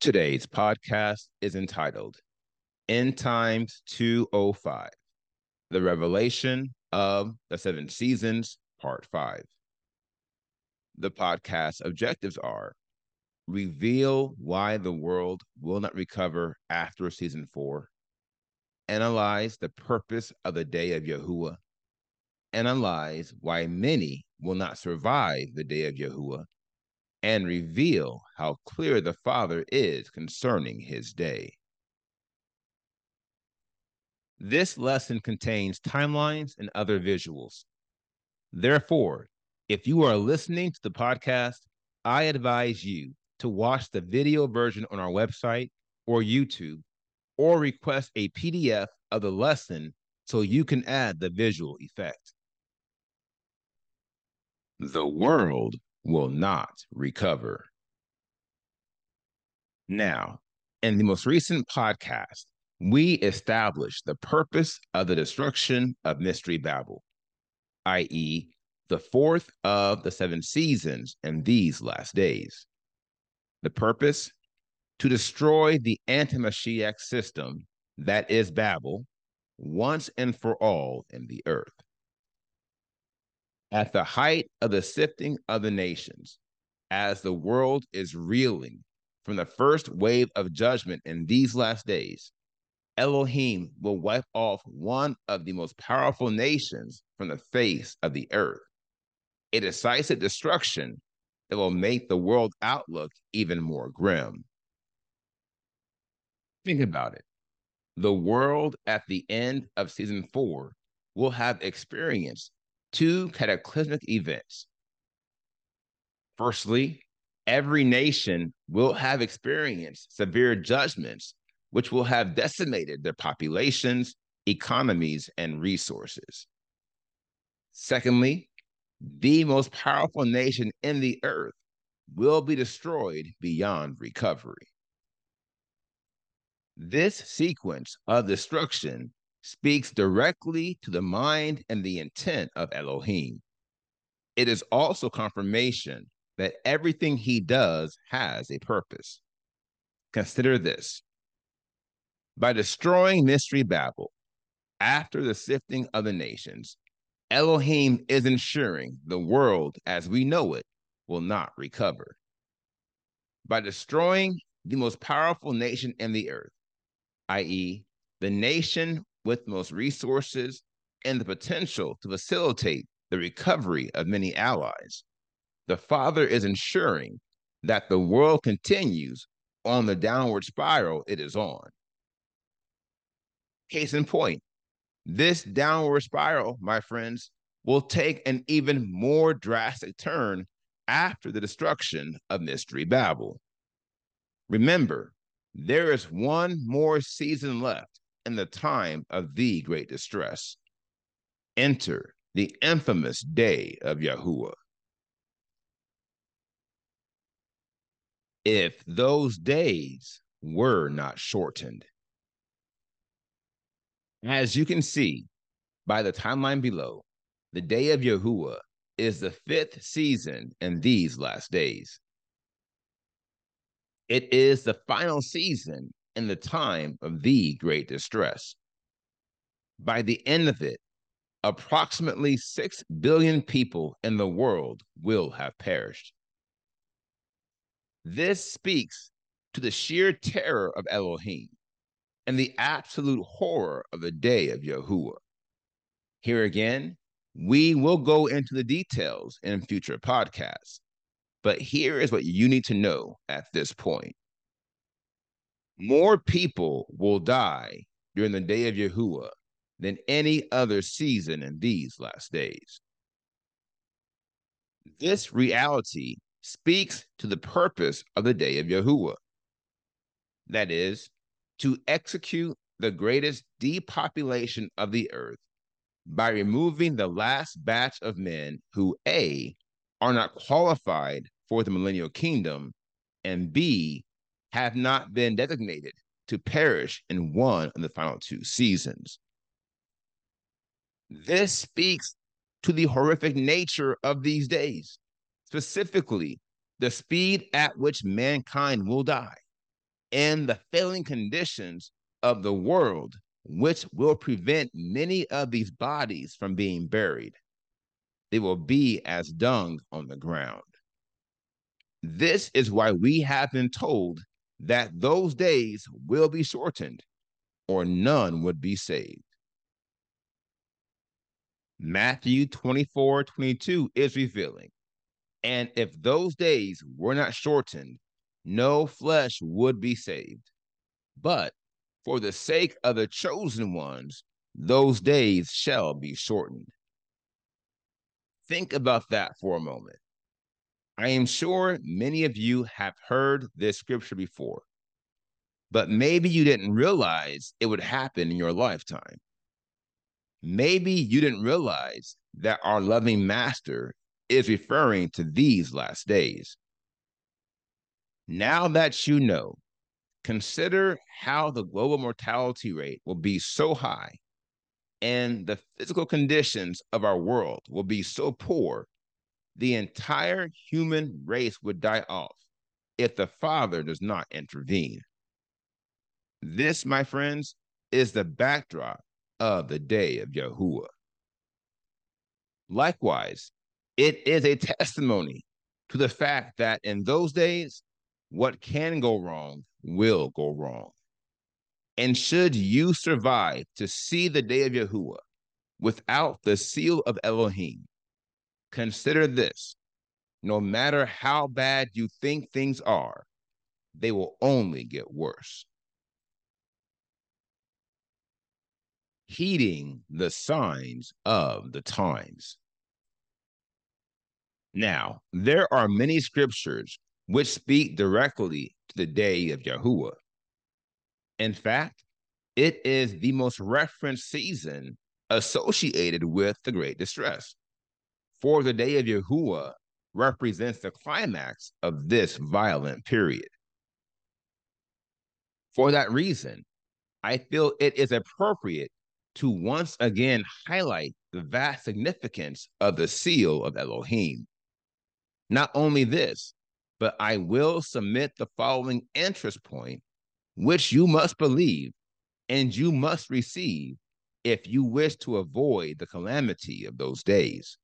Today's podcast is entitled End Times 205 The Revelation of the Seven Seasons, Part 5. The podcast objectives are reveal why the world will not recover after season four, analyze the purpose of the day of Yahuwah, analyze why many will not survive the day of Yahuwah, and reveal how clear the Father is concerning his day. This lesson contains timelines and other visuals. Therefore, if you are listening to the podcast, I advise you to watch the video version on our website or YouTube, or request a PDF of the lesson so you can add the visual effect. The world will not recover. Now, in the most recent podcast, we established the purpose of the destruction of Mystery Babel, i.e., the fourth of the seven seasons in these last days. The purpose? To destroy the anti Mashiach system that is Babel once and for all in the earth. At the height of the sifting of the nations, as the world is reeling from the first wave of judgment in these last days, Elohim will wipe off one of the most powerful nations from the face of the earth. A decisive destruction that will make the world outlook even more grim. Think about it. The world at the end of season four will have experienced two cataclysmic events. Firstly, every nation will have experienced severe judgments, which will have decimated their populations, economies, and resources. Secondly, the most powerful nation in the earth will be destroyed beyond recovery. This sequence of destruction speaks directly to the mind and the intent of Elohim. It is also confirmation that everything he does has a purpose. Consider this by destroying Mystery Babel, after the sifting of the nations, Elohim is ensuring the world as we know it will not recover. By destroying the most powerful nation in the earth, i.e., the nation with most resources and the potential to facilitate the recovery of many allies, the Father is ensuring that the world continues on the downward spiral it is on. Case in point, this downward spiral, my friends, will take an even more drastic turn after the destruction of Mystery Babel. Remember, there is one more season left in the time of the great distress. Enter the infamous day of Yahuwah. If those days were not shortened. As you can see by the timeline below, the day of Yahuwah is the fifth season in these last days. It is the final season in the time of the great distress. By the end of it, approximately 6 billion people in the world will have perished. This speaks to the sheer terror of Elohim and the absolute horror of the day of Yahuwah. Here again, we will go into the details in future podcasts, but here is what you need to know at this point. More people will die during the day of Yahuwah than any other season in these last days. This reality speaks to the purpose of the day of Yahuwah. That is, to execute the greatest depopulation of the earth by removing the last batch of men who A, are not qualified for the millennial kingdom, and B, have not been designated to perish in one of the final two seasons. This speaks to the horrific nature of these days, specifically the speed at which mankind will die and the failing conditions of the world, which will prevent many of these bodies from being buried. They will be as dung on the ground. This is why we have been told that those days will be shortened, or none would be saved. Matthew 24 22 is revealing. And if those days were not shortened, no flesh would be saved. But for the sake of the chosen ones, those days shall be shortened. Think about that for a moment. I am sure many of you have heard this scripture before, but maybe you didn't realize it would happen in your lifetime. Maybe you didn't realize that our loving master is referring to these last days. Now that you know, consider how the global mortality rate will be so high and the physical conditions of our world will be so poor, the entire human race would die off if the Father does not intervene. This, my friends, is the backdrop of the day of Yahuwah. Likewise, it is a testimony to the fact that in those days, what can go wrong will go wrong. And should you survive to see the day of Yahuwah without the seal of Elohim, consider this no matter how bad you think things are, they will only get worse. Heeding the signs of the times. Now, there are many scriptures which speak directly to the day of Yahuwah. In fact, it is the most referenced season associated with the Great Distress. For the day of Yahuwah represents the climax of this violent period. For that reason, I feel it is appropriate to once again highlight the vast significance of the seal of Elohim. Not only this, but I will submit the following interest point, which you must believe and you must receive if you wish to avoid the calamity of those days.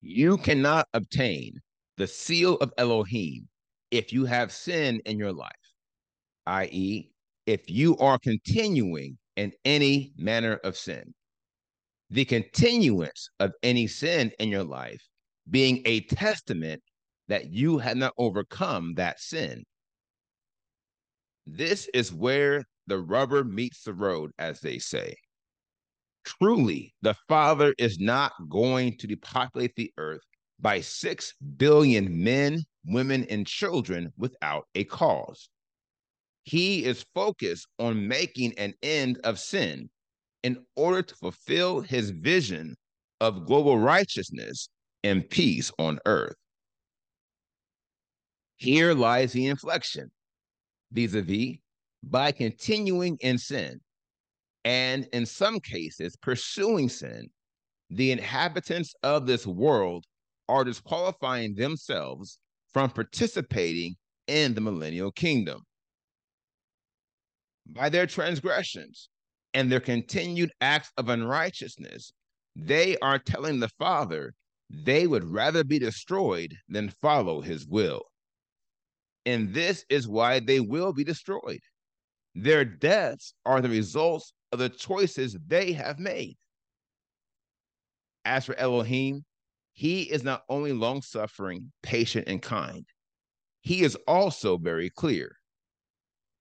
You cannot obtain the seal of Elohim if you have sin in your life, i.e., if you are continuing in any manner of sin. The continuance of any sin in your life being a testament that you had not overcome that sin. This is where the rubber meets the road, as they say. Truly, the Father is not going to depopulate the earth by 6 billion men, women, and children without a cause. He is focused on making an end of sin in order to fulfill his vision of global righteousness and peace on earth. Here lies the inflection vis a vis by continuing in sin and in some cases pursuing sin, the inhabitants of this world are disqualifying themselves from participating in the millennial kingdom. By their transgressions and their continued acts of unrighteousness, they are telling the Father they would rather be destroyed than follow his will. And this is why they will be destroyed. Their deaths are the results of the choices they have made. As for Elohim, he is not only long suffering, patient, and kind, he is also very clear.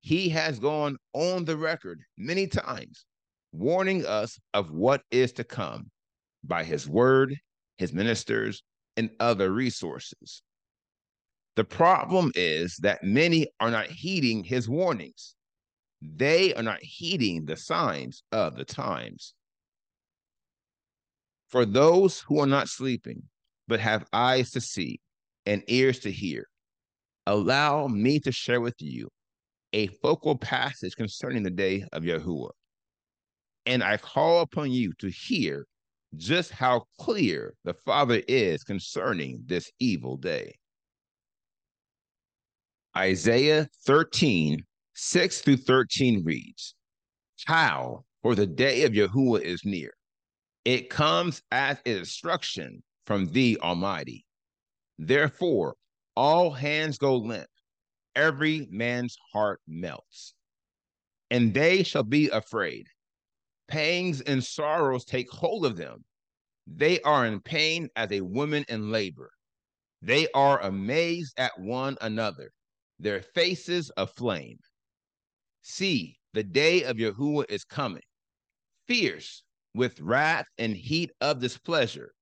He has gone on the record many times, warning us of what is to come by his word his ministers, and other resources. The problem is that many are not heeding his warnings. They are not heeding the signs of the times. For those who are not sleeping, but have eyes to see and ears to hear, allow me to share with you a focal passage concerning the day of Yahuwah. And I call upon you to hear just how clear the Father is concerning this evil day. Isaiah 13, 6 through 13 reads, How, for the day of Yahuwah is near. It comes as a destruction from thee, Almighty. Therefore, all hands go limp, every man's heart melts. And they shall be afraid. Pangs and sorrows take hold of them. They are in pain as a woman in labor. They are amazed at one another their faces aflame. See, the day of Yahuwah is coming, fierce with wrath and heat of displeasure,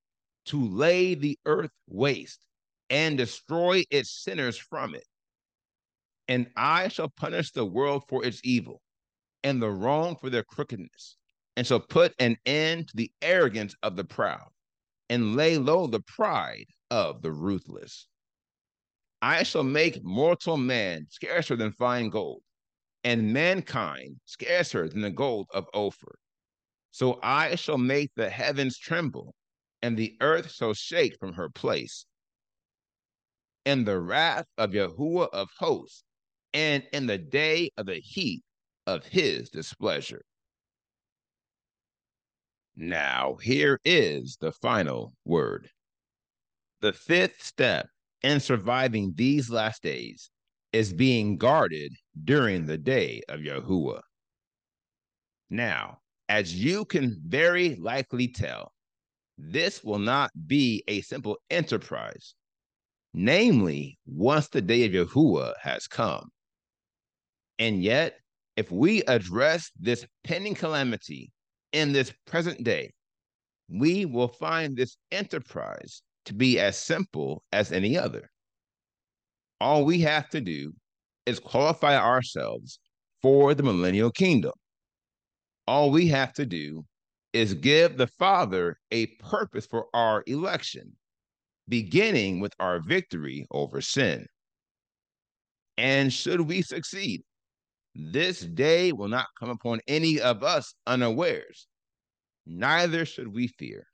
to lay the earth waste and destroy its sinners from it. And I shall punish the world for its evil and the wrong for their crookedness, and shall put an end to the arrogance of the proud and lay low the pride of the ruthless. I shall make mortal man scarcer than fine gold, and mankind scarcer than the gold of Ophir. So I shall make the heavens tremble, and the earth shall shake from her place. In the wrath of Yahuwah of hosts, and in the day of the heat of his displeasure. Now, here is the final word. The fifth step in surviving these last days is being guarded during the day of Yahuwah. Now, as you can very likely tell, this will not be a simple enterprise, namely, once the day of Yahuwah has come. And yet, if we address this pending calamity in this present day, we will find this enterprise to be as simple as any other. All we have to do is qualify ourselves for the millennial kingdom. All we have to do is give the Father a purpose for our election, beginning with our victory over sin. And should we succeed, this day will not come upon any of us unawares, neither should we fear.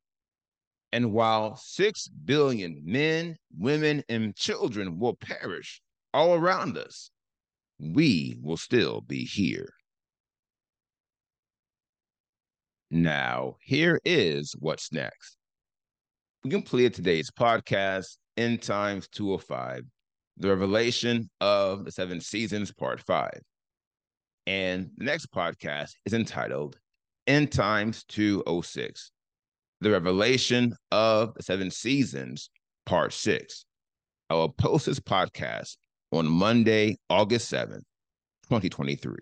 And while 6 billion men, women, and children will perish all around us, we will still be here. Now, here is what's next. We completed today's podcast, End Times 205, the revelation of the seven seasons, part five. And the next podcast is entitled End Times 206 the Revelation of the Seven Seasons, Part Six. I will post this podcast on Monday, August 7th, 2023.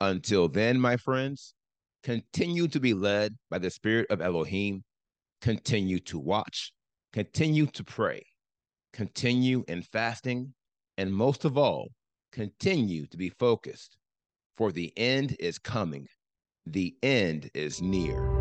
Until then, my friends, continue to be led by the Spirit of Elohim, continue to watch, continue to pray, continue in fasting, and most of all, continue to be focused, for the end is coming. The end is near.